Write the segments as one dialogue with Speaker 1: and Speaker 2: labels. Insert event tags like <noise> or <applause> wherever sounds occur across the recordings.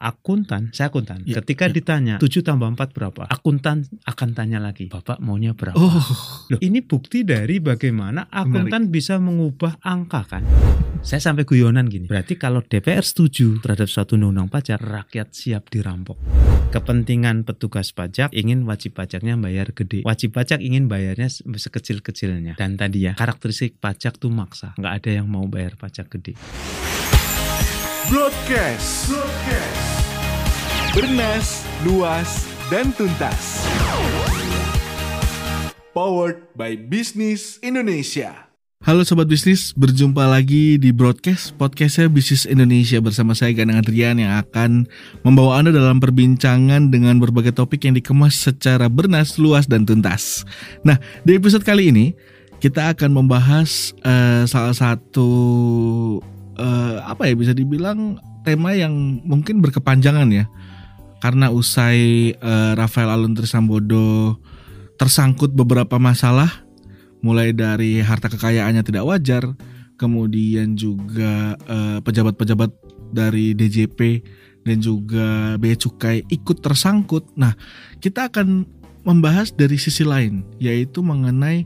Speaker 1: akuntan, saya akuntan.
Speaker 2: Ya,
Speaker 1: Ketika
Speaker 2: ya.
Speaker 1: ditanya 7 tambah 4 berapa? Akuntan akan tanya lagi, Bapak maunya berapa?
Speaker 2: Oh,
Speaker 1: Loh, ini bukti dari bagaimana akuntan bisa mengubah angka kan. Saya sampai guyonan gini. Berarti kalau DPR setuju terhadap suatu undang-undang pajak, rakyat siap dirampok. Kepentingan petugas pajak ingin wajib pajaknya bayar gede. Wajib pajak ingin bayarnya se- sekecil-kecilnya. Dan tadi ya, karakteristik pajak tuh maksa. Nggak ada yang mau bayar pajak gede.
Speaker 3: Broadcast. Bernas, luas, dan tuntas. Powered by Business Indonesia.
Speaker 2: Halo Sobat Bisnis, berjumpa lagi di broadcast podcastnya Bisnis Indonesia bersama saya Ganang Adrian yang akan membawa Anda dalam perbincangan dengan berbagai topik yang dikemas secara bernas, luas, dan tuntas. Nah, di episode kali ini kita akan membahas eh, salah satu eh, apa ya bisa dibilang tema yang mungkin berkepanjangan ya. Karena usai eh, Rafael Alun Trisambodo tersangkut beberapa masalah mulai dari harta kekayaannya tidak wajar, kemudian juga eh, pejabat-pejabat dari DJP dan juga bea cukai ikut tersangkut. Nah, kita akan membahas dari sisi lain, yaitu mengenai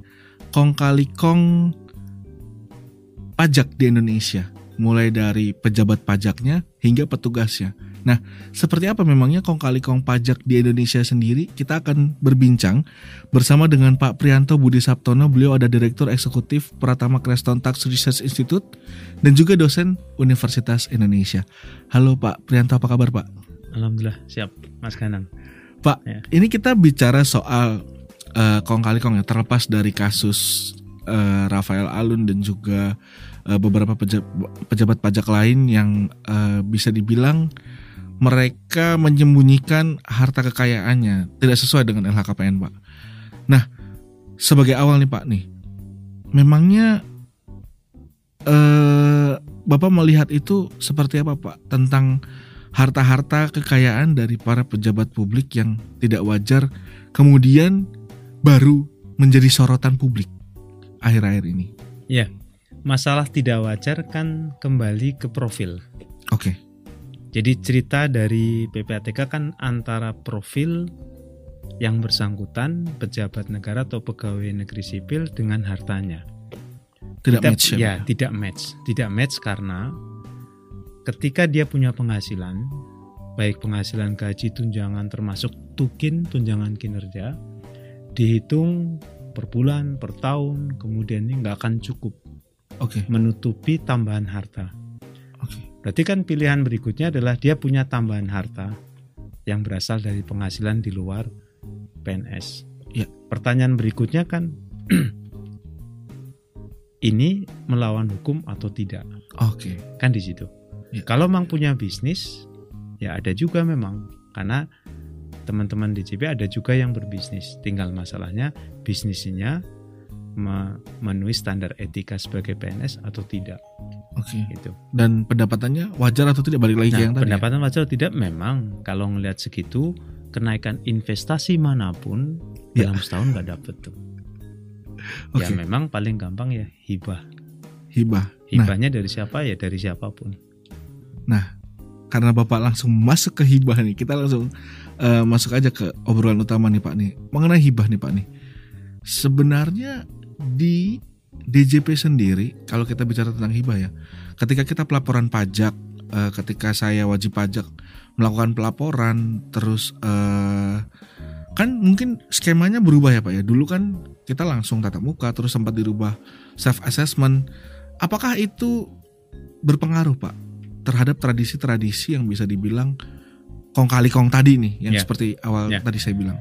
Speaker 2: kong kali kong pajak di Indonesia, mulai dari pejabat pajaknya hingga petugasnya. Nah, seperti apa memangnya kong kali kong pajak di Indonesia sendiri? Kita akan berbincang bersama dengan Pak Prianto Budi Saptono. Beliau ada Direktur Eksekutif Pratama Creston Tax Research Institute dan juga dosen Universitas Indonesia. Halo Pak Prianto, apa kabar Pak?
Speaker 1: Alhamdulillah, siap Mas Ganang.
Speaker 2: Pak,
Speaker 1: Ya.
Speaker 2: ini kita bicara soal eh, kong kali kong ya, terlepas dari kasus eh, Rafael Alun dan juga eh, beberapa peja- pejabat pajak lain yang eh, bisa dibilang mereka menyembunyikan harta kekayaannya tidak sesuai dengan LHKPN, Pak. Nah, sebagai awal nih Pak nih, memangnya eh Bapak melihat itu seperti apa Pak tentang harta-harta kekayaan dari para pejabat publik yang tidak wajar kemudian baru menjadi sorotan publik akhir-akhir ini.
Speaker 1: Ya, masalah tidak wajar kan kembali ke profil.
Speaker 2: Oke,
Speaker 1: Jadi cerita dari PPATK kan antara profil yang bersangkutan pejabat negara atau pegawai negeri sipil dengan hartanya.
Speaker 2: tidak
Speaker 1: Kita-
Speaker 2: match ya.
Speaker 1: ya,
Speaker 2: Pak?
Speaker 1: tidak match. Tidak match karena ketika dia punya penghasilan, baik penghasilan gaji, tunjangan termasuk tukin, tunjangan kinerja, dihitung per bulan, per tahun, kemudian ini nggak akan cukup
Speaker 2: Oke,
Speaker 1: menutupi tambahan harta. Berarti kan pilihan berikutnya adalah dia punya tambahan harta yang berasal dari penghasilan di luar PNS.
Speaker 2: Ya.
Speaker 1: Pertanyaan berikutnya kan <clears throat> ini melawan hukum atau tidak?
Speaker 2: Oke.
Speaker 1: Kan di situ.
Speaker 2: Ya.
Speaker 1: Kalau memang punya bisnis, ya ada juga memang karena teman-teman DJP ada juga yang berbisnis. Tinggal masalahnya bisnisnya memenuhi standar etika sebagai PNS atau tidak
Speaker 2: Oke.
Speaker 1: gitu.
Speaker 2: Dan pendapatannya wajar atau tidak balik lagi ke
Speaker 1: Nah,
Speaker 2: yang tadi? ya?
Speaker 1: pendapatan wajar atau tidak memang kalau ngelihat segitu kenaikan investasi mana pun
Speaker 2: Ya.
Speaker 1: dalam setahun nggak dapet tuh. Ya
Speaker 2: Oke.
Speaker 1: memang paling gampang ya hibah.
Speaker 2: Hibah. Nah,
Speaker 1: Hibahnya dari siapa ya dari siapa pun.
Speaker 2: karena Bapak langsung masuk ke hibah nih, kita langsung eh, masuk aja ke obrolan utama nih Pak nih. Mengenai hibah nih Pak nih. Sebenarnya di DJP sendiri kalau kita bicara tentang hibah ya, ketika kita pelaporan pajak, eh, ketika saya wajib pajak melakukan pelaporan, terus eh, kan mungkin skemanya berubah ya Pak ya. Dulu kan kita langsung tatap muka, terus sempat dirubah self assessment. Apakah itu berpengaruh Pak terhadap tradisi-tradisi yang bisa dibilang kong kali kong tadi nih yang
Speaker 1: Ya.
Speaker 2: seperti awal
Speaker 1: Ya.
Speaker 2: tadi saya bilang.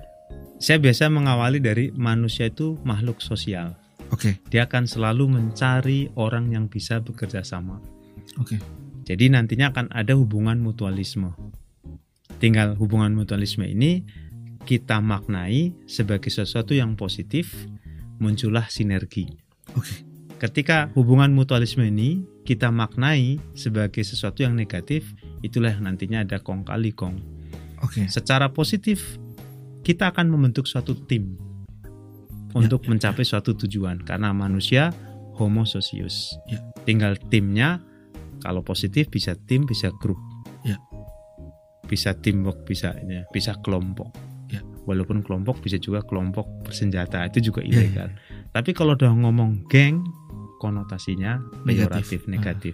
Speaker 1: Saya biasa mengawali dari manusia itu makhluk sosial.
Speaker 2: Oke,
Speaker 1: Dia akan selalu mencari orang yang bisa bekerja sama.
Speaker 2: oke.
Speaker 1: Jadi nantinya akan ada hubungan mutualisme. Tinggal hubungan mutualisme ini kita maknai sebagai sesuatu yang positif, muncullah sinergi.
Speaker 2: Oke.
Speaker 1: Ketika hubungan mutualisme ini kita maknai sebagai sesuatu yang negatif, itulah yang nantinya ada kong kali kong.
Speaker 2: Oke.
Speaker 1: Secara positif, kita akan membentuk suatu tim untuk mencapai suatu tujuan karena manusia homo socius.
Speaker 2: Ya.
Speaker 1: Tinggal timnya kalau positif bisa tim bisa grup.
Speaker 2: Ya.
Speaker 1: bisa teamwork, bisa ya, bisa kelompok.
Speaker 2: Ya.
Speaker 1: Walaupun kelompok bisa juga kelompok bersenjata itu juga
Speaker 2: Ya,
Speaker 1: ilegal. Tapi kalau udah ngomong geng, konotasinya
Speaker 2: Negatif.
Speaker 1: peyoratif, negatif.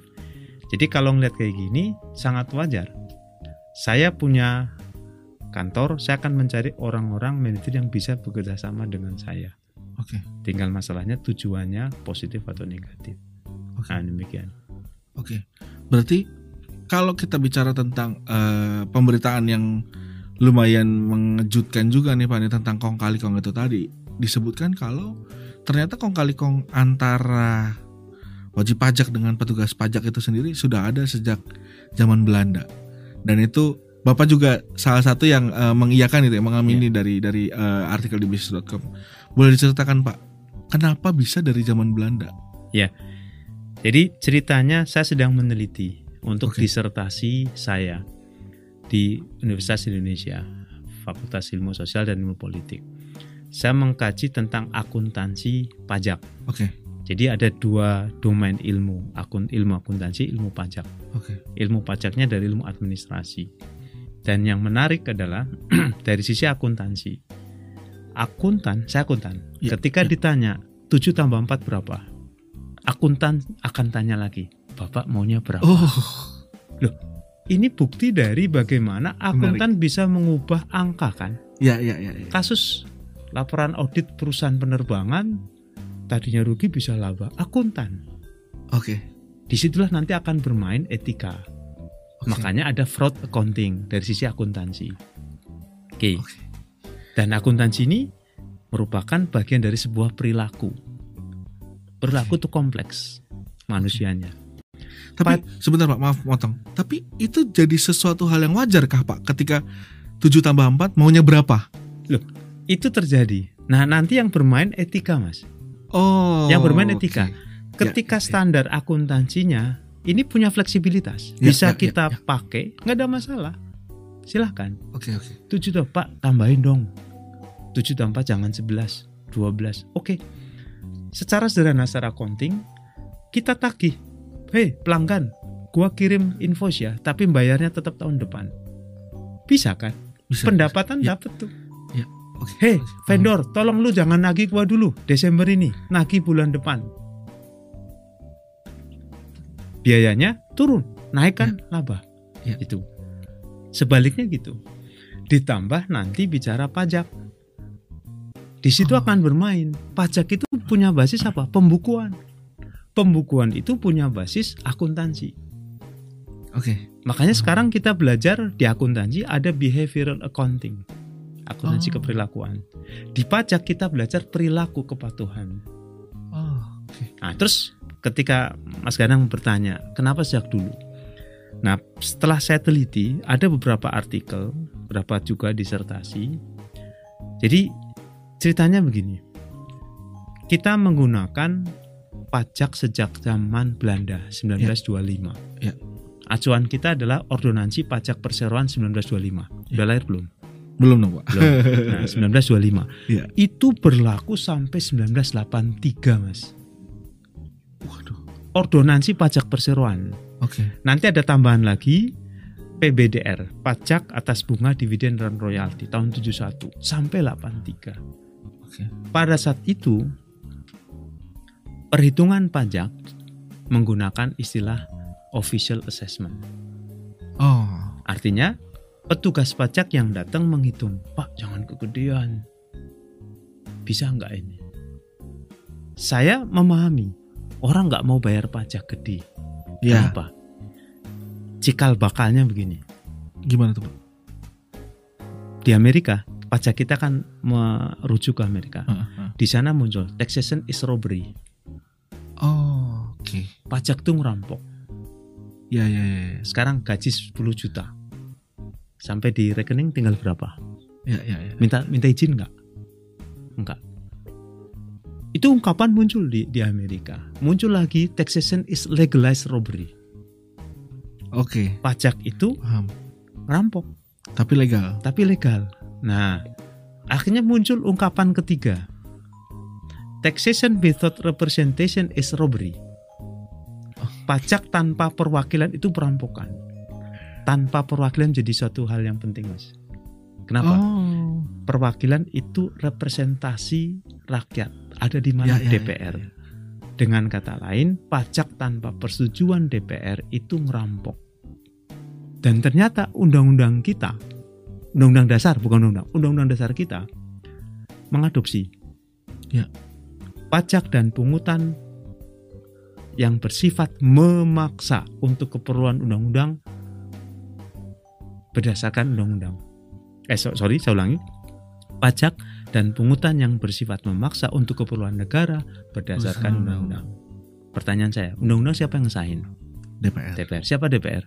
Speaker 1: Jadi kalau ngeliat kayak gini sangat wajar. Saya punya kantor, saya akan mencari orang-orang manajer yang bisa bekerja sama dengan saya.
Speaker 2: Oke.
Speaker 1: Tinggal masalahnya tujuannya positif atau negatif.
Speaker 2: Oke.
Speaker 1: Nah demikian.
Speaker 2: Oke, berarti kalau kita bicara tentang eh, pemberitaan yang lumayan mengejutkan juga nih Pak nih tentang kong kali kong itu tadi disebutkan kalau ternyata kong kali kong antara wajib pajak dengan petugas pajak itu sendiri sudah ada sejak zaman Belanda dan itu Bapak juga salah satu yang eh, mengiyakan itu ya, mengamini dari dari eh, artikel di bisnis.com. Boleh diceritakan Pak, kenapa bisa dari zaman Belanda?
Speaker 1: Jadi ceritanya saya sedang meneliti untuk
Speaker 2: Oke.
Speaker 1: disertasi saya di Universitas Indonesia, Fakultas Ilmu Sosial dan Ilmu Politik. Saya mengkaji tentang akuntansi pajak.
Speaker 2: Oke,
Speaker 1: Jadi ada dua domain ilmu, akun ilmu akuntansi, ilmu pajak.
Speaker 2: oke,
Speaker 1: Ilmu pajaknya dari ilmu administrasi. Dan yang menarik adalah <clears throat> dari sisi akuntansi. Akuntan, saya akuntan.
Speaker 2: Ya,
Speaker 1: Ketika
Speaker 2: ya.
Speaker 1: ditanya 7 tambah 4 berapa? Akuntan akan tanya lagi, Bapak maunya berapa?
Speaker 2: Oh,
Speaker 1: Ini bukti dari bagaimana akuntan bisa mengubah angka kan?
Speaker 2: ya ya ya. ya.
Speaker 1: Kasus laporan audit perusahaan penerbangan tadinya rugi bisa laba. Akuntan.
Speaker 2: Oke.
Speaker 1: Di situlah nanti akan bermain etika.
Speaker 2: Oke.
Speaker 1: Makanya ada fraud accounting dari sisi akuntansi. Oke.
Speaker 2: Oke.
Speaker 1: Dan akuntansi ini merupakan bagian dari sebuah perilaku. Perilaku itu kompleks manusianya.
Speaker 2: Tapi sebentar Pak, maaf motong. Tapi itu jadi sesuatu hal yang wajar kah Pak ketika 7 tambah 4 maunya berapa?
Speaker 1: Itu terjadi. Nah, nanti yang bermain etika, Mas.
Speaker 2: Oh.
Speaker 1: Yang bermain etika.
Speaker 2: oke.
Speaker 1: Ketika
Speaker 2: ya, ya.
Speaker 1: standar akuntansinya ini punya fleksibilitas,
Speaker 2: Ya,
Speaker 1: bisa
Speaker 2: ya, ya,
Speaker 1: kita
Speaker 2: ya.
Speaker 1: pakai, nggak ada masalah. Silahkan.
Speaker 2: Oke, oke.
Speaker 1: 7 toh, Pak, tambahin dong. 7 tambah jangan 11, 12. Oke. Secara sederhana secara accounting, kita tagih. Hei, pelanggan, gua kirim invoice ya, tapi bayarnya tetap tahun depan. Bisa kan?
Speaker 2: Bisa.
Speaker 1: Pendapatan
Speaker 2: Ya.
Speaker 1: dapat tuh.
Speaker 2: Oke.
Speaker 1: Hei,
Speaker 2: Oke.
Speaker 1: vendor, tolong lu jangan nagih gua dulu Desember ini, nagih bulan depan. Biayanya turun, naikkan laba.
Speaker 2: Ya.
Speaker 1: Itu. Sebaliknya gitu. Ditambah nanti bicara pajak. Di situ akan bermain. Pajak itu punya basis apa? Pembukuan. Pembukuan itu punya basis akuntansi.
Speaker 2: Oke.
Speaker 1: Makanya
Speaker 2: Oh.
Speaker 1: sekarang kita belajar di akuntansi ada behavioral accounting. Akuntansi
Speaker 2: Oh.
Speaker 1: keperilakuan. Di pajak kita belajar perilaku kepatuhan.
Speaker 2: Oh, oke.
Speaker 1: Nah, terus ketika Mas Ganang bertanya, kenapa sejak dulu? Nah, setelah saya teliti, ada beberapa artikel, beberapa juga disertasi. Jadi, ceritanya begini. Kita menggunakan pajak sejak zaman Belanda 1925.
Speaker 2: Ya.
Speaker 1: Acuan kita adalah Ordonansi Pajak Perseroan 1925. Udah lahir belum?
Speaker 2: Belum dong, Pak.
Speaker 1: Belum. Nah, 1925.
Speaker 2: Iya.
Speaker 1: Itu berlaku sampai 1983, Mas.
Speaker 2: Waduh.
Speaker 1: Ordonansi Pajak Perseroan.
Speaker 2: Oke.
Speaker 1: Nanti ada tambahan lagi PBDR, pajak atas bunga dividen dan royalti tahun 71 sampai 83.
Speaker 2: Oke.
Speaker 1: Pada saat itu perhitungan pajak menggunakan istilah official assessment.
Speaker 2: Oh.
Speaker 1: Artinya petugas pajak yang datang menghitung, Pak jangan kegedean, bisa nggak ini? Saya memahami orang nggak mau bayar pajak gede.
Speaker 2: Ya.
Speaker 1: Kenapa? Cikal bakalnya begini.
Speaker 2: Gimana tuh, Pak?
Speaker 1: Di Amerika, pajak kita kan merujuk ke Amerika.
Speaker 2: Heeh, heeh.
Speaker 1: Di sana muncul taxation is robbery.
Speaker 2: Oh, oke.
Speaker 1: Pajak tuh ngerampok.
Speaker 2: Ya, ya, ya. ya.
Speaker 1: Sekarang gaji 10 juta. Sampai di rekening tinggal berapa?
Speaker 2: Ya, ya, ya.
Speaker 1: Minta minta izin nggak? Enggak. Itu ungkapan muncul di di Amerika. Muncul lagi taxation is legalized robbery.
Speaker 2: Oke,
Speaker 1: Pajak itu
Speaker 2: paham.
Speaker 1: ngerampok.
Speaker 2: Tapi legal.
Speaker 1: tapi legal. Nah, akhirnya muncul ungkapan ketiga. Taxation without representation is robbery. Pajak tanpa perwakilan itu perampokan. tanpa perwakilan jadi suatu hal yang penting mas. Kenapa?
Speaker 2: Oh.
Speaker 1: Perwakilan itu representasi rakyat ada di mana
Speaker 2: Ya, ya,
Speaker 1: DPR.
Speaker 2: ya, ya.
Speaker 1: Dengan kata lain, pajak tanpa persetujuan DPR itu ngerampok. Dan ternyata undang-undang kita, undang-undang dasar bukan undang, undang-undang dasar kita mengadopsi
Speaker 2: Ya.
Speaker 1: pajak dan pungutan yang bersifat memaksa untuk keperluan undang-undang berdasarkan undang-undang. Eh so- sorry, saya ulangi. Pajak dan pungutan yang bersifat memaksa untuk keperluan negara berdasarkan undang-undang. Pertanyaan saya, undang-undang siapa yang ngesahin?
Speaker 2: DPR.
Speaker 1: DPR. Siapa DPR?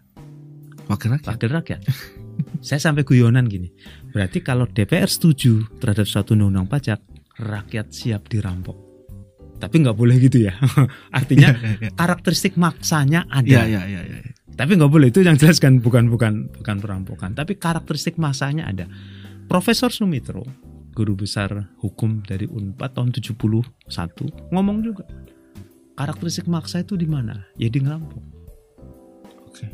Speaker 2: Wakil rakyat.
Speaker 1: Wakil rakyat. <laughs> saya sampai guyonan gini. Berarti kalau DPR setuju terhadap suatu undang-undang pajak, rakyat siap dirampok. Tapi nggak boleh gitu ya. <laughs> Artinya
Speaker 2: Ya, ya, ya.
Speaker 1: karakteristik maksanya ada.
Speaker 2: Ya, ya, ya, ya.
Speaker 1: Tapi nggak boleh itu yang jelaskan bukan bukan bukan perampokan. Tapi karakteristik masanya ada. Profesor Sumitro, guru besar hukum dari Unpad tahun 71 ngomong juga. Karakteristik maksa itu di mana? Ya di ngerampok.
Speaker 2: Oke.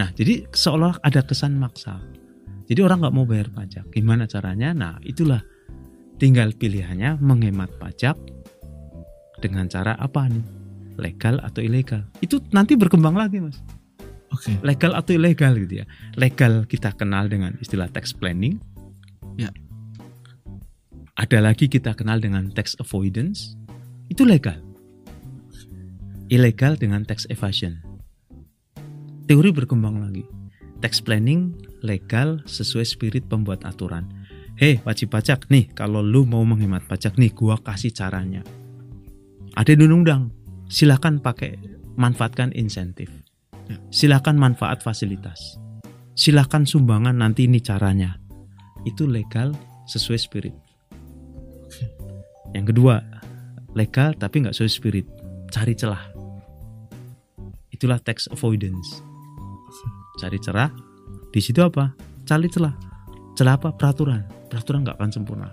Speaker 1: Nah, jadi seolah ada kesan maksa. Jadi orang nggak mau bayar pajak. Gimana caranya? Nah, itulah tinggal pilihannya menghemat pajak dengan cara apa nih? Legal atau ilegal. Itu nanti berkembang lagi, Mas
Speaker 2: Oke.
Speaker 1: legal atau ilegal gitu ya. Legal kita kenal dengan istilah tax planning.
Speaker 2: Ya.
Speaker 1: Ada lagi kita kenal dengan tax avoidance. Itu legal. Ilegal dengan tax evasion. Teori berkembang lagi. Tax planning legal sesuai spirit pembuat aturan. Hei wajib pajak nih kalau lu mau menghemat pajak nih gua kasih caranya. Ada di undang-undang. Silakan pakai manfaatkan insentif silakan manfaat fasilitas. Silakan sumbangan nanti ini caranya. Itu legal sesuai spirit. Yang kedua, legal tapi nggak sesuai spirit. Cari celah. Itulah tax avoidance. Cari celah. Di situ apa? Cari celah. Celah apa? Peraturan. Peraturan nggak akan sempurna.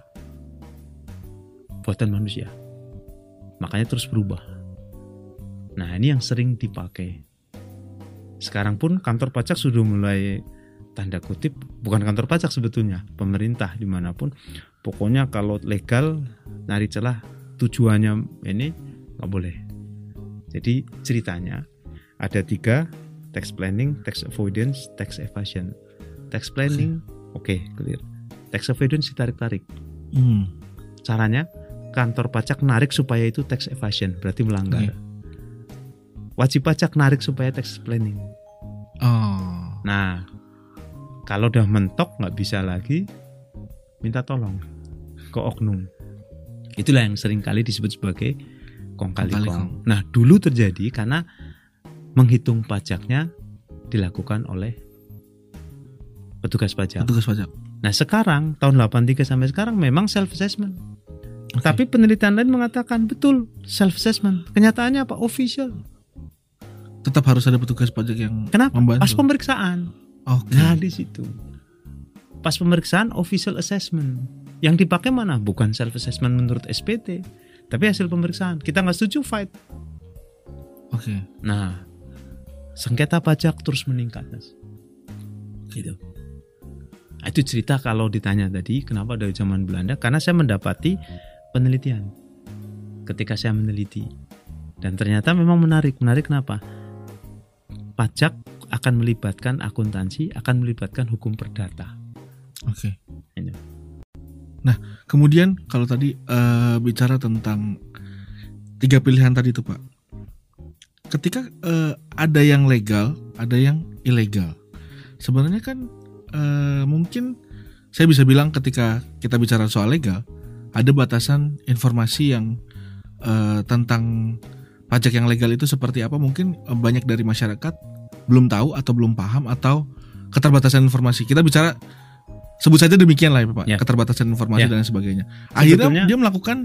Speaker 1: Buatan manusia. Makanya terus berubah. Nah ini yang sering dipakai sekarang pun kantor pajak sudah mulai tanda kutip bukan kantor pajak sebetulnya pemerintah di mana pun. Pokoknya kalau legal nyari celah tujuannya ini nggak boleh. Jadi ceritanya ada tiga tax planning tax avoidance tax evasion. Tax planning oke clear. Tax avoidance ditarik tarik
Speaker 2: Hmm.
Speaker 1: caranya kantor pajak narik supaya itu tax evasion berarti melanggar.
Speaker 2: Oke.
Speaker 1: wajib pajak narik supaya tax planning.
Speaker 2: Oh.
Speaker 1: Nah, kalau udah mentok nggak bisa lagi, minta tolong ke oknum. Itulah yang sering kali disebut sebagai kong kali
Speaker 2: Kong.
Speaker 1: Nah, dulu terjadi karena menghitung pajaknya dilakukan oleh petugas pajak.
Speaker 2: Petugas pajak.
Speaker 1: Nah, sekarang tahun 83 sampai sekarang memang self assessment.
Speaker 2: Oke.
Speaker 1: Tapi penelitian lain mengatakan betul self assessment. Kenyataannya apa? Official.
Speaker 2: Tetap harus ada petugas pajak yang
Speaker 1: Kenapa?
Speaker 2: membantu.
Speaker 1: Pas pemeriksaan.
Speaker 2: Oke.
Speaker 1: Nah di situ. Pas pemeriksaan official assessment. Yang dipakai mana? Bukan self assessment menurut SPT, tapi hasil pemeriksaan. Kita nggak setuju fight.
Speaker 2: Oke.
Speaker 1: Nah, sengketa pajak terus meningkat, Mas. Gitu. Nah, itu cerita kalau ditanya tadi kenapa dari zaman Belanda karena saya mendapati penelitian ketika saya meneliti dan ternyata memang menarik menarik kenapa pajak akan melibatkan akuntansi akan melibatkan hukum perdata
Speaker 2: Oke.
Speaker 1: Ini.
Speaker 2: Nah, kemudian kalau tadi eh, bicara tentang tiga pilihan tadi itu Pak. Ketika eh, ada yang legal, ada yang ilegal. Sebenarnya kan eh, mungkin saya bisa bilang ketika kita bicara soal legal, ada batasan informasi yang eh, tentang pajak yang legal itu seperti apa. Mungkin banyak dari masyarakat belum tahu atau belum paham atau keterbatasan informasi. Kita bicara sebut saja demikian lah ya Pak,
Speaker 1: Ya.
Speaker 2: keterbatasan informasi
Speaker 1: Ya.
Speaker 2: dan sebagainya. Akhirnya
Speaker 1: Sebetulnya-
Speaker 2: dia melakukan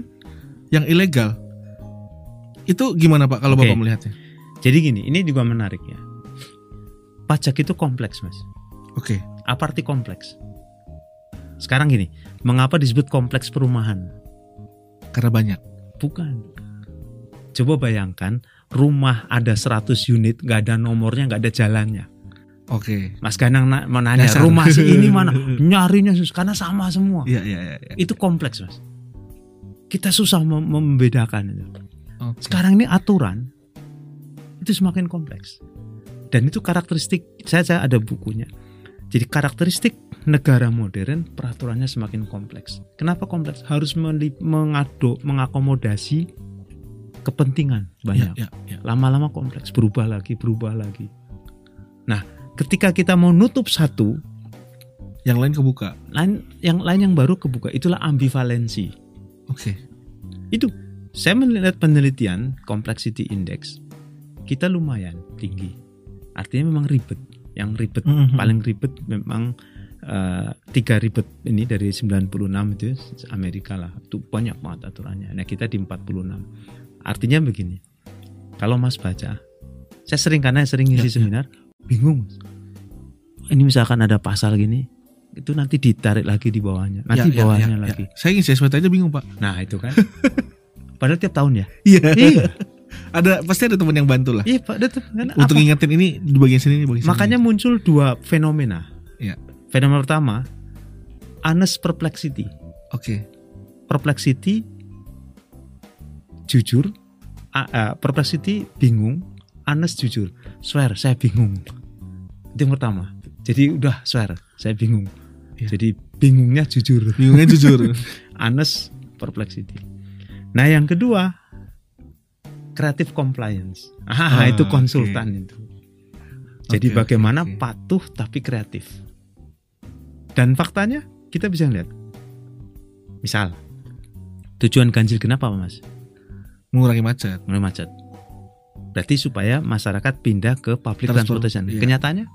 Speaker 2: yang ilegal. Itu gimana Pak kalau
Speaker 1: Oke.
Speaker 2: Bapak melihatnya?
Speaker 1: jadi gini ini juga menarik ya pajak itu kompleks mas
Speaker 2: Oke.
Speaker 1: apa arti kompleks sekarang gini mengapa disebut kompleks perumahan
Speaker 2: Karena banyak.
Speaker 1: Bukan. Coba bayangkan rumah ada 100 unit, nggak ada nomornya, nggak ada jalannya.
Speaker 2: Oke.
Speaker 1: Mas Ganang na- mau nanya
Speaker 2: Dasar.
Speaker 1: rumah si ini mana? <laughs> Nyarinya susah karena sama semua.
Speaker 2: Iya iya iya. iya.
Speaker 1: Itu kompleks mas. Kita susah mem- membedakan itu.
Speaker 2: Oke.
Speaker 1: Sekarang ini aturan itu semakin kompleks. Dan itu karakteristik saya, saya ada bukunya. Jadi karakteristik negara modern peraturannya semakin kompleks. Kenapa kompleks? Harus mengado, mengakomodasi kepentingan banyak.
Speaker 2: Iya, iya, iya.
Speaker 1: Lama-lama kompleks, berubah lagi, berubah lagi. Nah, ketika kita mau nutup satu,
Speaker 2: Yang lain kebuka.
Speaker 1: lain yang lain yang baru kebuka. Itulah ambivalensi.
Speaker 2: Oke.
Speaker 1: Itu saya melihat penelitian complexity index kita lumayan tinggi. Artinya memang ribet. Yang ribet
Speaker 2: Mhm.
Speaker 1: paling ribet memang eh, tiga ribet ini dari 96 itu Amerika lah. Itu banyak banget aturannya. Nah, kita di 46. Artinya begini. Kalau Mas baca, saya sering karena sering ngisi
Speaker 2: Ya, ya.
Speaker 1: seminar, bingung. Ini misalkan ada pasal gini, itu nanti ditarik lagi di bawahnya. Nanti
Speaker 2: Ya, ya,
Speaker 1: bawahnya
Speaker 2: ya, ya.
Speaker 1: lagi.
Speaker 2: Saya ngisi SPT aja bingung pak.
Speaker 1: Nah, itu kan. Padahal tiap tahun ya.
Speaker 2: Iya.
Speaker 1: Iya. <laughs>
Speaker 2: ada pasti ada teman yang bantu lah.
Speaker 1: Iya Pak, itu kan
Speaker 2: Untuk
Speaker 1: apa?
Speaker 2: ngingetin ini di bagian sini, di bagian sini.
Speaker 1: Makanya muncul dua fenomena.
Speaker 2: Iya.
Speaker 1: Fenomena pertama, honest perplexity.
Speaker 2: Oke.
Speaker 1: Perplexity jujur, a- perplexity bingung, honest jujur. Swear, saya bingung. Itu yang pertama. Jadi udah swear, saya bingung.
Speaker 2: Iya.
Speaker 1: Jadi bingungnya jujur.
Speaker 2: Bingungnya jujur. <laughs>
Speaker 1: honest perplexity. Nah, yang kedua, creative compliance. Ah,
Speaker 2: Ah,
Speaker 1: itu konsultan itu. Jadi
Speaker 2: oke,
Speaker 1: bagaimana patuh tapi kreatif. Dan faktanya kita bisa lihat. Misal, tujuan ganjil genap apa mas?
Speaker 2: Mengurangi macet.
Speaker 1: Mulai macet. Berarti supaya masyarakat pindah ke public
Speaker 2: Transport,
Speaker 1: transportation.
Speaker 2: iya.
Speaker 1: Kenyataannya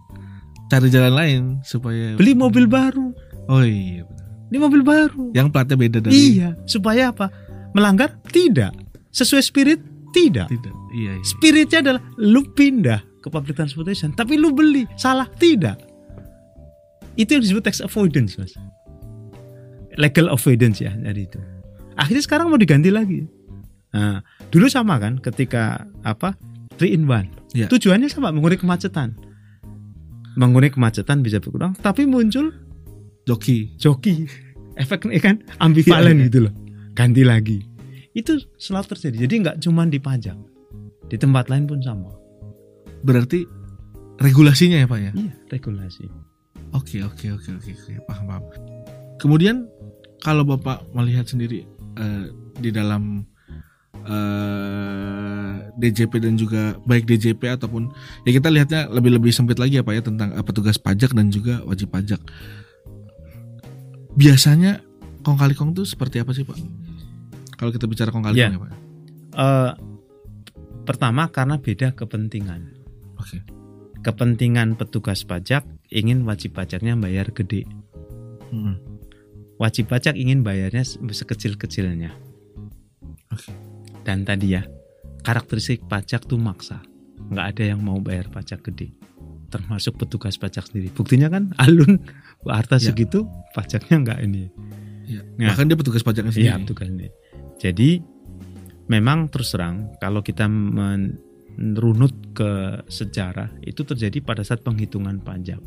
Speaker 2: Cari jalan lain supaya.
Speaker 1: beli mobil baru.
Speaker 2: Oh iya. benar.
Speaker 1: Ini mobil baru.
Speaker 2: Yang platnya beda dari.
Speaker 1: Iya, supaya apa? Melanggar? Tidak. Sesuai spirit? Tidak.
Speaker 2: Tidak. Iya. iya.
Speaker 1: Spiritnya adalah lu pindah ke public transportation, tapi lu beli. Salah? Tidak. Itu yang disebut tax avoidance, Mas. Legal avoidance ya dari itu. Akhirnya sekarang mau diganti lagi. Nah, dulu sama kan ketika apa? 3 in 1.
Speaker 2: Iya.
Speaker 1: Tujuannya sama mengurangi kemacetan. Mengurangi kemacetan bisa berkurang, tapi muncul
Speaker 2: Joki.
Speaker 1: joki. <laughs> Efeknya kan ambivalen
Speaker 2: Iya, iya.
Speaker 1: gitu loh. Ganti lagi. Itu selalu terjadi. Jadi nggak cuma di pajak. Di tempat lain pun sama.
Speaker 2: Berarti regulasinya ya pak ya.
Speaker 1: Iya, regulasi.
Speaker 2: Oke oke oke oke oke paham paham. Kemudian kalau bapak melihat sendiri eh, di dalam eh, DJP dan juga baik DJP ataupun ya kita lihatnya lebih lebih sempit lagi ya pak ya tentang eh, petugas pajak dan juga wajib pajak. Biasanya kong kali kong itu seperti apa sih pak? Kalau kita bicara kong kali
Speaker 1: Iya.
Speaker 2: kong ya pak.
Speaker 1: Eh, pertama karena beda kepentingan.
Speaker 2: Oke.
Speaker 1: Kepentingan petugas pajak ingin wajib pajaknya bayar gede.
Speaker 2: Hmm.
Speaker 1: Wajib pajak ingin bayarnya se- sekecil-kecilnya.
Speaker 2: Oke.
Speaker 1: Dan tadi ya, karakteristik pajak tuh maksa. Nggak ada yang mau bayar pajak gede. Termasuk petugas pajak sendiri. Buktinya kan alun harta
Speaker 2: Ya.
Speaker 1: segitu pajaknya nggak ini.
Speaker 2: Iya.
Speaker 1: Ya.
Speaker 2: Bahkan dia petugas pajaknya
Speaker 1: Iya,
Speaker 2: sendiri.
Speaker 1: petugas ini. Jadi memang terus terang kalau kita menurunut ke sejarah itu terjadi pada saat penghitungan pajak.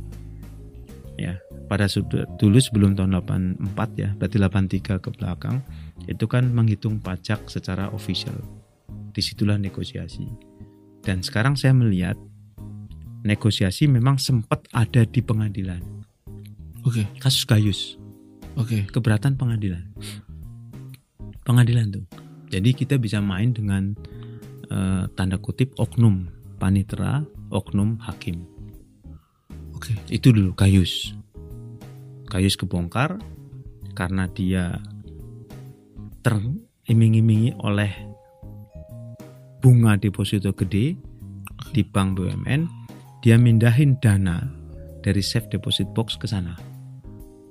Speaker 1: Ya, pada sudah dulu sebelum tahun 84 ya, berarti 83 ke belakang itu kan menghitung pajak secara official. Di situlah negosiasi. Dan sekarang saya melihat negosiasi memang sempat ada di pengadilan.
Speaker 2: Oke.
Speaker 1: Kasus Gayus
Speaker 2: Oke.
Speaker 1: keberatan pengadilan. Pengadilan tuh. Jadi kita bisa main dengan eh, tanda kutip oknum panitera, oknum hakim.
Speaker 2: Oke.
Speaker 1: Itu dulu Kayus. Kayus kebongkar karena dia teriming-imingi oleh bunga deposito gede di bank BUMN, dia mindahin dana dari safe deposit box ke sana.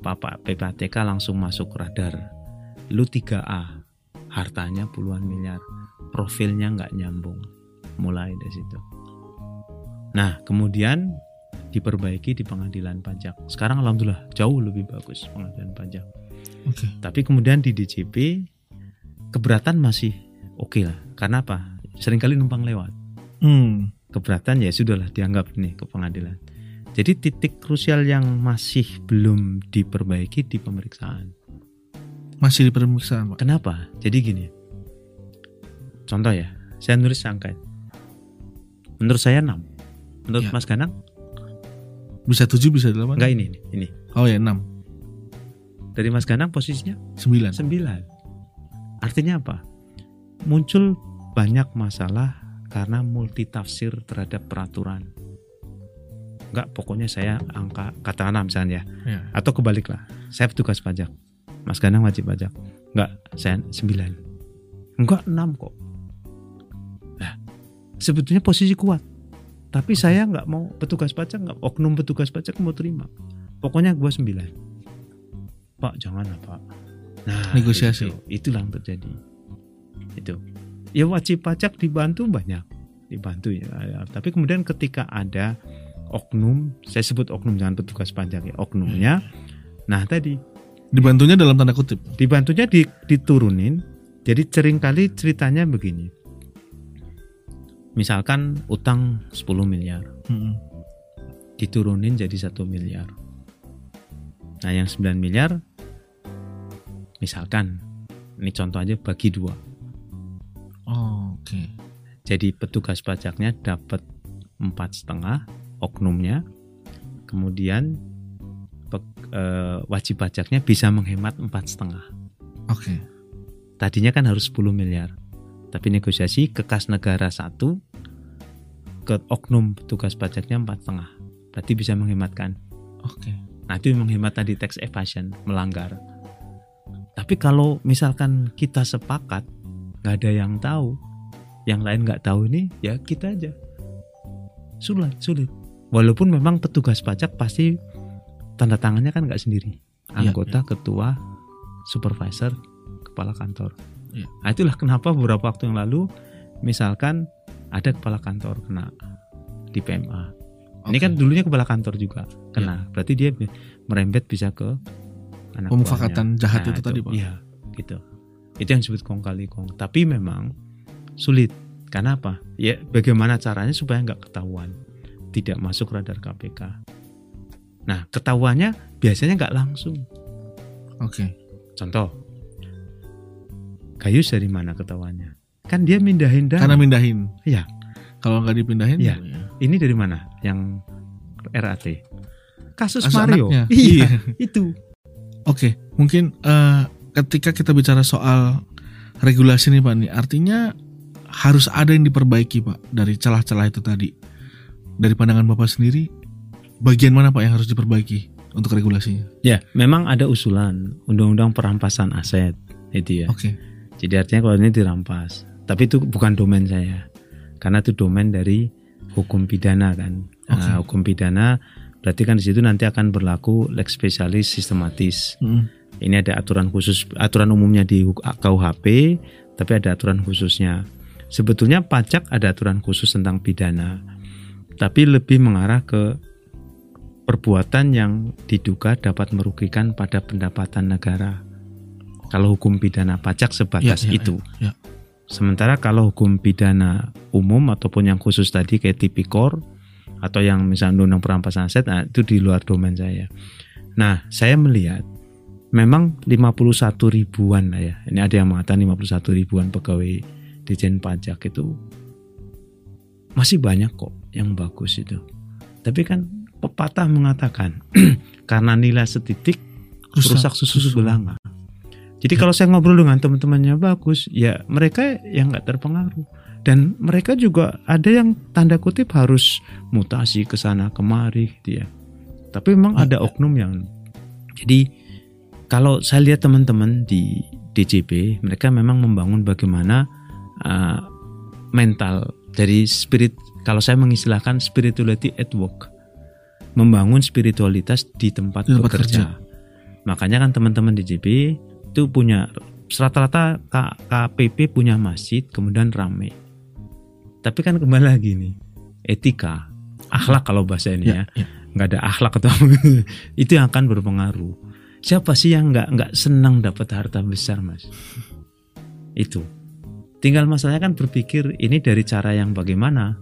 Speaker 1: Papa PPATK langsung masuk radar. Lu 3A, hartanya puluhan miliar, profilnya nggak nyambung. Mulai dari situ. Nah, kemudian diperbaiki di pengadilan pajak. Sekarang alhamdulillah jauh lebih bagus pengadilan pajak.
Speaker 2: Oke.
Speaker 1: Tapi kemudian di DJP keberatan masih oke lah. Karena apa? Seringkali numpang lewat.
Speaker 2: Hmm.
Speaker 1: Keberatan ya sudahlah dianggap nih ke pengadilan. Jadi titik krusial yang masih belum diperbaiki di pemeriksaan.
Speaker 2: Masih di pemeriksaan, Pak.
Speaker 1: Kenapa? Jadi gini. Contoh ya, saya nulis angka. Menurut saya 6. Menurut
Speaker 2: Ya.
Speaker 1: Mas Ganang?
Speaker 2: Bisa 7, bisa 8?
Speaker 1: Enggak ini, ini, ini.
Speaker 2: Oh ya, 6.
Speaker 1: Dari Mas Ganang posisinya
Speaker 2: 9.
Speaker 1: 9. Artinya apa? Muncul banyak masalah karena multitafsir terhadap peraturan. Enggak, pokoknya saya angka katakanlah misalnya
Speaker 2: Ya.
Speaker 1: atau kebaliklah. Saya petugas pajak. Mas Ganang wajib pajak. Enggak, saya 9. Enggak 6 kok. Nah, sebetulnya posisi kuat. Tapi saya nggak mau petugas pajak, nggak oknum petugas pajak mau terima. Pokoknya gua 9. Pak, jangan lah, Pak. Nah,
Speaker 2: Negosiasi.
Speaker 1: itu, itulah yang terjadi. Itu. Ya wajib pajak dibantu banyak. Dibantu ya. Tapi kemudian ketika ada oknum, saya sebut oknum jangan petugas pajak ya, oknumnya. Nah, tadi
Speaker 2: Dibantunya dalam tanda kutip.
Speaker 1: dibantunya di- diturunin. Jadi sering kali ceritanya begini. Misalkan utang 10 miliar,
Speaker 2: Mm-mm.
Speaker 1: diturunin jadi satu miliar. Nah yang 9 miliar, misalkan, ini contoh aja bagi dua.
Speaker 2: Oh, oke.
Speaker 1: Jadi petugas pajaknya dapat empat setengah oknumnya, kemudian pe- eh, wajib pajaknya bisa menghemat empat setengah.
Speaker 2: Oke.
Speaker 1: Tadinya kan harus 10 miliar, tapi negosiasi ke kas negara satu, ke oknum petugas pajaknya empat setengah. Berarti bisa menghematkan.
Speaker 2: Oke.
Speaker 1: Nah itu menghemat tadi tax evasion, melanggar. Tapi kalau misalkan kita sepakat, nggak ada yang tahu, yang lain nggak tahu ini, ya kita aja. Sulit, sulit. Walaupun memang petugas pajak pasti tanda tangannya kan nggak sendiri.
Speaker 2: Iya,
Speaker 1: Anggota, ketua, supervisor, kepala kantor.
Speaker 2: Iya.
Speaker 1: Nah itulah kenapa beberapa waktu yang lalu, misalkan ada kepala kantor kena di PMA. Ini
Speaker 2: Oke.
Speaker 1: kan dulunya kepala kantor juga kena. Berarti dia merembet bisa ke anak
Speaker 2: Pemufakatan jahat
Speaker 1: Nah,
Speaker 2: itu tadi, Pak.
Speaker 1: Iya, gitu. Itu yang disebut kong kali kong. Tapi memang sulit. Karena apa? Ya bagaimana caranya supaya nggak ketahuan, tidak masuk radar KPK. Nah, ketahuannya biasanya nggak langsung.
Speaker 2: Oke.
Speaker 1: Contoh, Gayus dari mana ketahuannya? Kan dia mindahin dana.
Speaker 2: Karena mindahin.
Speaker 1: Iya.
Speaker 2: Kalau nggak dipindahin,
Speaker 1: Iya.
Speaker 2: ya.
Speaker 1: Ini dari mana? Yang RAT. Kasus
Speaker 2: Kasus
Speaker 1: Mario.
Speaker 2: anaknya.
Speaker 1: Iya,
Speaker 2: Iya.
Speaker 1: itu.
Speaker 2: Oke, mungkin eh, ketika kita bicara soal regulasi nih Pak nih, artinya harus ada yang diperbaiki Pak dari celah-celah itu tadi. Dari pandangan Bapak sendiri, bagian mana Pak yang harus diperbaiki untuk regulasinya?
Speaker 1: Ya, memang ada usulan undang-undang perampasan aset itu ya.
Speaker 2: Oke,
Speaker 1: Jadi artinya kalau ini dirampas, tapi itu bukan domain saya. Karena itu domain dari hukum pidana kan. Nah,
Speaker 2: Oke.
Speaker 1: hukum pidana berarti kan di situ nanti akan berlaku lex spesialis sistematis.
Speaker 2: Mm,
Speaker 1: Ini ada aturan khusus, aturan umumnya di KUHP, tapi ada aturan khususnya. Sebetulnya pajak ada aturan khusus tentang pidana, tapi lebih mengarah ke perbuatan yang diduga dapat merugikan pada pendapatan negara. Kalau hukum pidana pajak sebatas
Speaker 2: Ya, ya,
Speaker 1: itu.
Speaker 2: ya.
Speaker 1: Sementara kalau hukum pidana umum ataupun yang khusus tadi kayak tipikor atau yang misalnya undang perampasan aset, nah, itu di luar domain saya. Nah, saya melihat memang 51 ribuan lah ya. Ini ada yang mengatakan 51 ribuan pegawai Dijen Pajak itu masih banyak kok yang bagus itu. Tapi kan pepatah mengatakan <clears throat> karena nilai setitik rusak, susu, sebelanga. Jadi kalau saya ngobrol dengan teman-temannya bagus, ya mereka yang nggak terpengaruh. Dan mereka juga ada yang tanda kutip harus mutasi ke sana kemari gitu ya. Tapi memang ada oknum yang jadi kalau saya lihat teman-teman di DJP, mereka memang membangun bagaimana uh, mental dari spirit kalau saya mengistilahkan spirituality at work. Membangun spiritualitas di tempat,
Speaker 2: tempat
Speaker 1: bekerja.
Speaker 2: kerja.
Speaker 1: Makanya kan teman-teman DJP itu punya rata-rata KPP punya masjid kemudian rame. Tapi kan kembali lagi nih, etika, akhlak kalau bahasa ini ya,
Speaker 2: Ya, ya.
Speaker 1: nggak ada akhlak atau <laughs> itu yang akan berpengaruh. Siapa sih yang nggak nggak senang dapat harta besar, mas? Itu. Tinggal masalahnya kan berpikir ini dari cara yang bagaimana.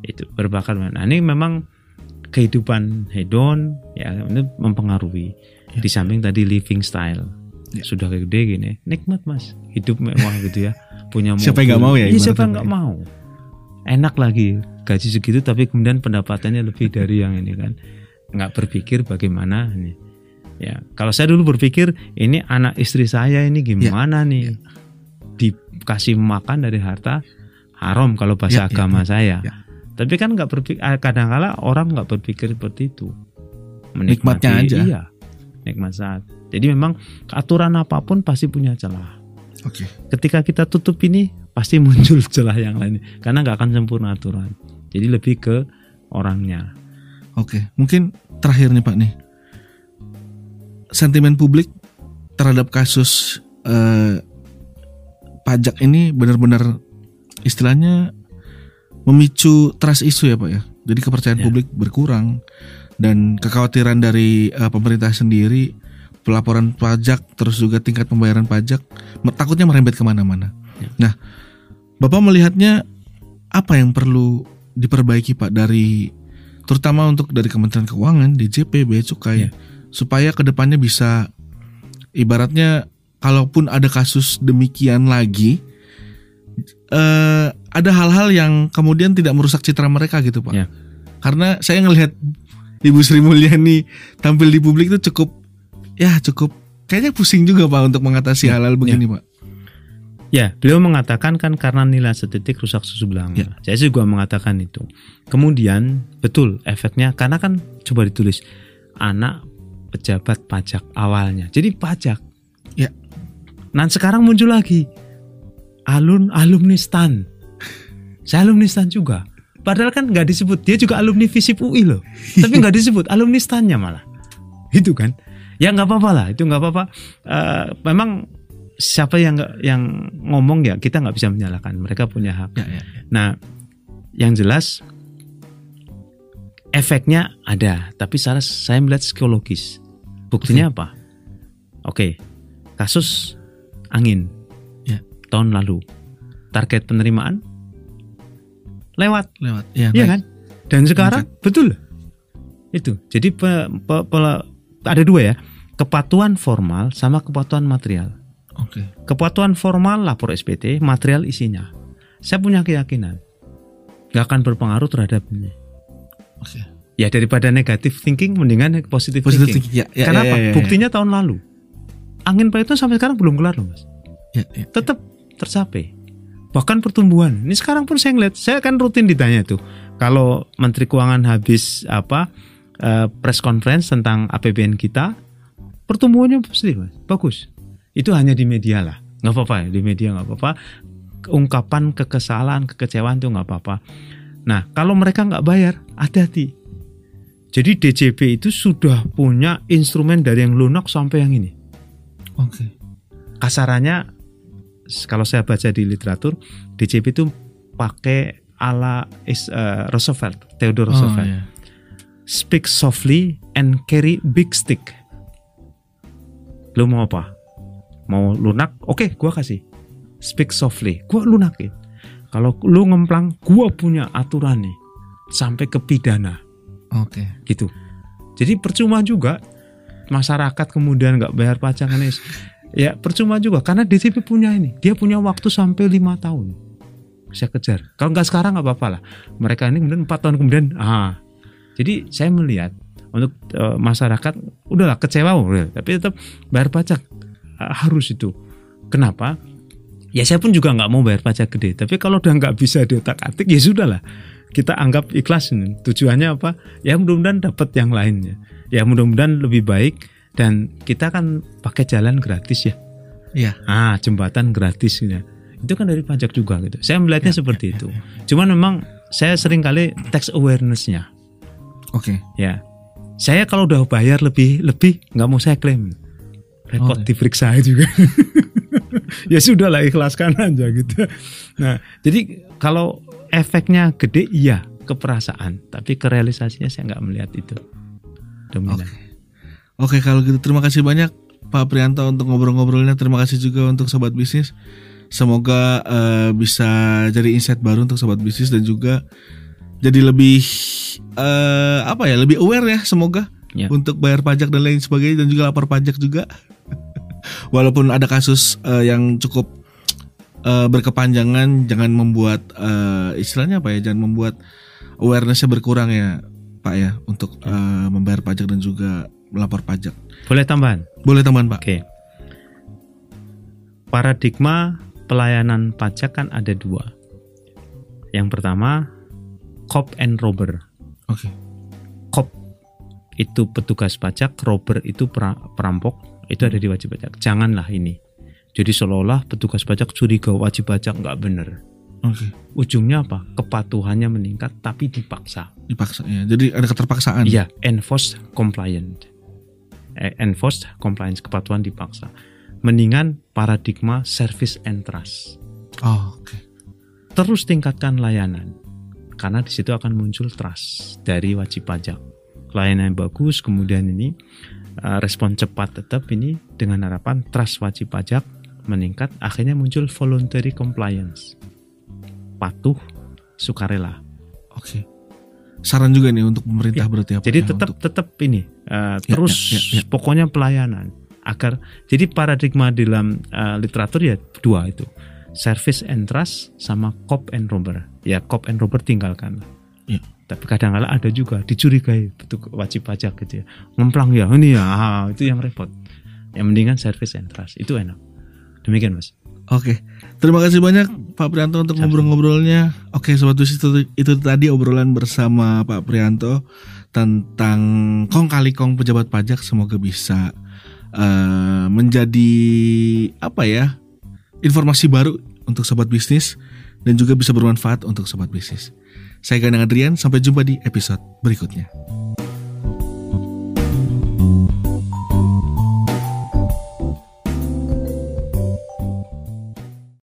Speaker 1: Itu berbakar. Nah ini memang kehidupan hedon ya itu mempengaruhi.
Speaker 2: Ya.
Speaker 1: Di samping tadi living style.
Speaker 2: Ya.
Speaker 1: Sudah gede gini, nikmat Mas. Hidup mewah gitu ya. <laughs> Punya
Speaker 2: Siapa yang nggak mau ya,
Speaker 1: Iya, siapa yang nggak mau? Enak lagi gaji segitu tapi kemudian pendapatannya lebih dari yang ini kan. Nggak berpikir bagaimana ini. Ya, kalau saya dulu berpikir ini anak istri saya ini gimana nih? Dikasih makan dari harta haram kalau bahasa
Speaker 2: Ya, ya,
Speaker 1: agama
Speaker 2: ya,
Speaker 1: saya.
Speaker 2: ya.
Speaker 1: Tapi kan nggak berpikir kadang-kala orang nggak berpikir seperti itu.
Speaker 2: Nikmatnya aja.
Speaker 1: Iya. Nikmat saat. Jadi memang aturan apa pun pasti punya celah.
Speaker 2: Oke.
Speaker 1: Ketika kita tutup ini pasti <laughs> muncul celah yang lain karena nggak akan sempurna aturan. Jadi lebih ke orangnya.
Speaker 2: Oke, mungkin terakhir nih Pak nih. Sentimen publik terhadap kasus eh, pajak ini benar-benar istilahnya memicu trust issue ya Pak ya. Jadi kepercayaan
Speaker 1: Ya.
Speaker 2: publik berkurang dan kekhawatiran dari eh, pemerintah sendiri pelaporan pajak terus juga tingkat pembayaran pajak takutnya merembet ke mana-mana.
Speaker 1: Ya.
Speaker 2: Nah, Bapak melihatnya apa yang perlu diperbaiki Pak dari terutama untuk dari Kementerian Keuangan, DJP, Bea Cukai
Speaker 1: Ya.
Speaker 2: supaya ke depannya bisa ibaratnya kalaupun ada kasus demikian lagi eh ada hal-hal yang kemudian tidak merusak citra mereka gitu Pak.
Speaker 1: Ya.
Speaker 2: Karena saya ngelihat Ibu Sri Mulyani tampil di publik itu cukup ya cukup kayaknya pusing juga Pak untuk mengatasi
Speaker 1: Ya,
Speaker 2: hal-hal begini Pak.
Speaker 1: Ya, beliau mengatakan kan karena nilai setitik rusak susu belanga.
Speaker 2: Ya.
Speaker 1: Saya juga mengatakan itu. Kemudian betul efeknya karena kan coba ditulis anak pejabat pajak awalnya. Jadi pajak.
Speaker 2: Ya.
Speaker 1: Nah sekarang muncul lagi alun alumni stan. Saya alumni stan juga. Padahal kan nggak disebut dia juga alumni Visip UI loh. Tapi nggak disebut alumni stannya malah. Itu kan. Ya nggak apa-apa lah. Itu nggak apa-apa. Eh, memang siapa yang yang ngomong ya kita nggak bisa menyalahkan. Mereka punya hak.
Speaker 2: Ya, ya, ya.
Speaker 1: Nah, yang jelas efeknya ada, tapi saya saya melihat psikologis. Buktinya apa? Oke, kasus angin
Speaker 2: Ya.
Speaker 1: tahun lalu, target penerimaan lewat,
Speaker 2: Lewat. Ya, baik.
Speaker 1: kan? Dan sekarang betul itu. Jadi pe- pe- pe- ada dua ya, kepatuhan formal sama kepatuhan material.
Speaker 2: Oke.
Speaker 1: Kepatuhan formal lapor SPT, material isinya. Saya punya keyakinan nggak akan berpengaruh terhadap ini.
Speaker 2: Oke.
Speaker 1: Ya daripada negatif thinking mendingan positif thinking.
Speaker 2: thinking. Ya, ya,
Speaker 1: Kenapa?
Speaker 2: ya, ya, ya.
Speaker 1: Buktinya tahun lalu. Angin Pak itu sampai sekarang belum kelar loh mas.
Speaker 2: Ya, ya.
Speaker 1: Tetap tercapai. Bahkan pertumbuhan. Ini sekarang pun saya ngeliat, saya kan rutin ditanya tuh. Kalau Menteri Keuangan habis apa eh, press conference tentang APBN kita, pertumbuhannya positif mas. Bagus. Itu hanya di media lah. Nggak apa-apa ya, di media nggak apa-apa. Ungkapan kekesalan, kekecewaan itu nggak apa-apa. Nah, kalau mereka nggak bayar, hati-hati. Jadi DJP itu sudah punya instrumen dari yang lunak sampai yang ini.
Speaker 2: Oke.
Speaker 1: Kasarannya, kalau saya baca di literatur, DJP itu pakai ala is, eh, Roosevelt, Theodore
Speaker 2: Oh,
Speaker 1: Roosevelt. Speak softly and carry big stick. Lu mau apa? Mau lunak? Oke, gua kasih. Speak softly. Gua lunakin. Kalau lu ngemplang, gua punya aturan nih. Sampai ke pidana
Speaker 2: Oke.
Speaker 1: gitu. Jadi percuma juga masyarakat kemudian nggak bayar pajak Is. ya percuma juga karena DJP punya ini dia punya waktu sampai lima tahun saya kejar kalau nggak sekarang nggak apa-apa lah mereka ini kemudian empat tahun kemudian ah jadi saya melihat untuk eh, masyarakat udahlah kecewa udah, tapi tetap bayar pajak Ah, harus itu kenapa ya saya pun juga nggak mau bayar pajak gede tapi kalau udah nggak bisa diotak atik ya sudahlah kita anggap ikhlas ini. Tujuannya apa? Ya mudah-mudahan dapat yang lainnya. Ya mudah-mudahan lebih baik dan kita kan pakai jalan gratis ya.
Speaker 2: Iya.
Speaker 1: Ah, jembatan gratis ya. Itu kan dari pajak juga gitu. Saya melihatnya
Speaker 2: Ya,
Speaker 1: seperti
Speaker 2: ya,
Speaker 1: itu.
Speaker 2: ya,
Speaker 1: Cuman memang saya sering kali tax awareness-nya
Speaker 2: Oke.
Speaker 1: ya. Saya kalau udah bayar lebih lebih nggak mau saya klaim. Repot
Speaker 2: Oke.
Speaker 1: diperiksa <laughs> juga. ya sudah lah ikhlaskan aja gitu. Nah, jadi kalau efeknya gede iya ke perasaan, tapi ke realisasinya saya nggak melihat itu. Dominan.
Speaker 2: Oke kalau gitu terima kasih banyak Pak Prianto untuk ngobrol-ngobrolnya. Terima kasih juga untuk sobat bisnis. Semoga eh, bisa jadi insight baru untuk sobat bisnis dan juga jadi lebih eh apa ya lebih aware ya semoga
Speaker 1: Ya.
Speaker 2: untuk bayar pajak dan lain sebagainya dan juga lapor pajak juga <laughs> walaupun ada kasus eh, yang cukup eh, berkepanjangan jangan membuat eh, istilahnya apa ya jangan membuat awarenessnya berkurang ya pak ya untuk eh, membayar pajak dan juga melapor pajak
Speaker 1: Boleh tambahan?
Speaker 2: boleh tambahan pak
Speaker 1: Oke. Paradigma pelayanan pajak kan ada dua. Yang pertama, cop and robber.
Speaker 2: oke
Speaker 1: Cop itu petugas pajak, robber itu pera- perampok, itu ada di wajib pajak. Janganlah ini. Jadi seolah-olah petugas pajak curiga wajib pajak nggak bener.
Speaker 2: oke
Speaker 1: Ujungnya apa? Kepatuhannya meningkat tapi dipaksa.
Speaker 2: dipaksa ya jadi ada keterpaksaan
Speaker 1: Iya, enforced compliant. Eh, enforced compliance kepatuhan dipaksa. Mendingan paradigma service and trust.
Speaker 2: oh, oke
Speaker 1: Terus tingkatkan layanan. Karena di situ akan muncul trust dari wajib pajak. Layanan yang bagus, kemudian ini eh, respon cepat tetap ini dengan harapan trust wajib pajak meningkat, akhirnya muncul voluntary compliance. Patuh, sukarela.
Speaker 2: oke saran juga nih untuk pemerintah berarti apa
Speaker 1: Jadi
Speaker 2: ya,
Speaker 1: tetap
Speaker 2: untuk-
Speaker 1: tetap ini uh,
Speaker 2: Ya,
Speaker 1: terus
Speaker 2: ya, ya, ya.
Speaker 1: pokoknya pelayanan agar jadi paradigma dalam uh, literatur ya dua itu service and trust sama cop and robber ya cop and robber tinggalkan
Speaker 2: Ya.
Speaker 1: tapi kadang kala ada juga dicurigai betul wajib pajak gitu ya ngemplang ya ini ya ah, itu yang repot yang mendingan service and trust itu enak demikian mas
Speaker 2: Oke, terima kasih banyak Pak Prianto untuk ngobrol-ngobrolnya. Oke, sobat itu, itu tadi obrolan bersama Pak Prianto tentang kong kali kong pejabat pajak. Semoga bisa eh, menjadi apa ya informasi baru untuk sobat bisnis dan juga bisa bermanfaat untuk sobat bisnis. Saya Gandang Adrian, sampai jumpa di episode berikutnya.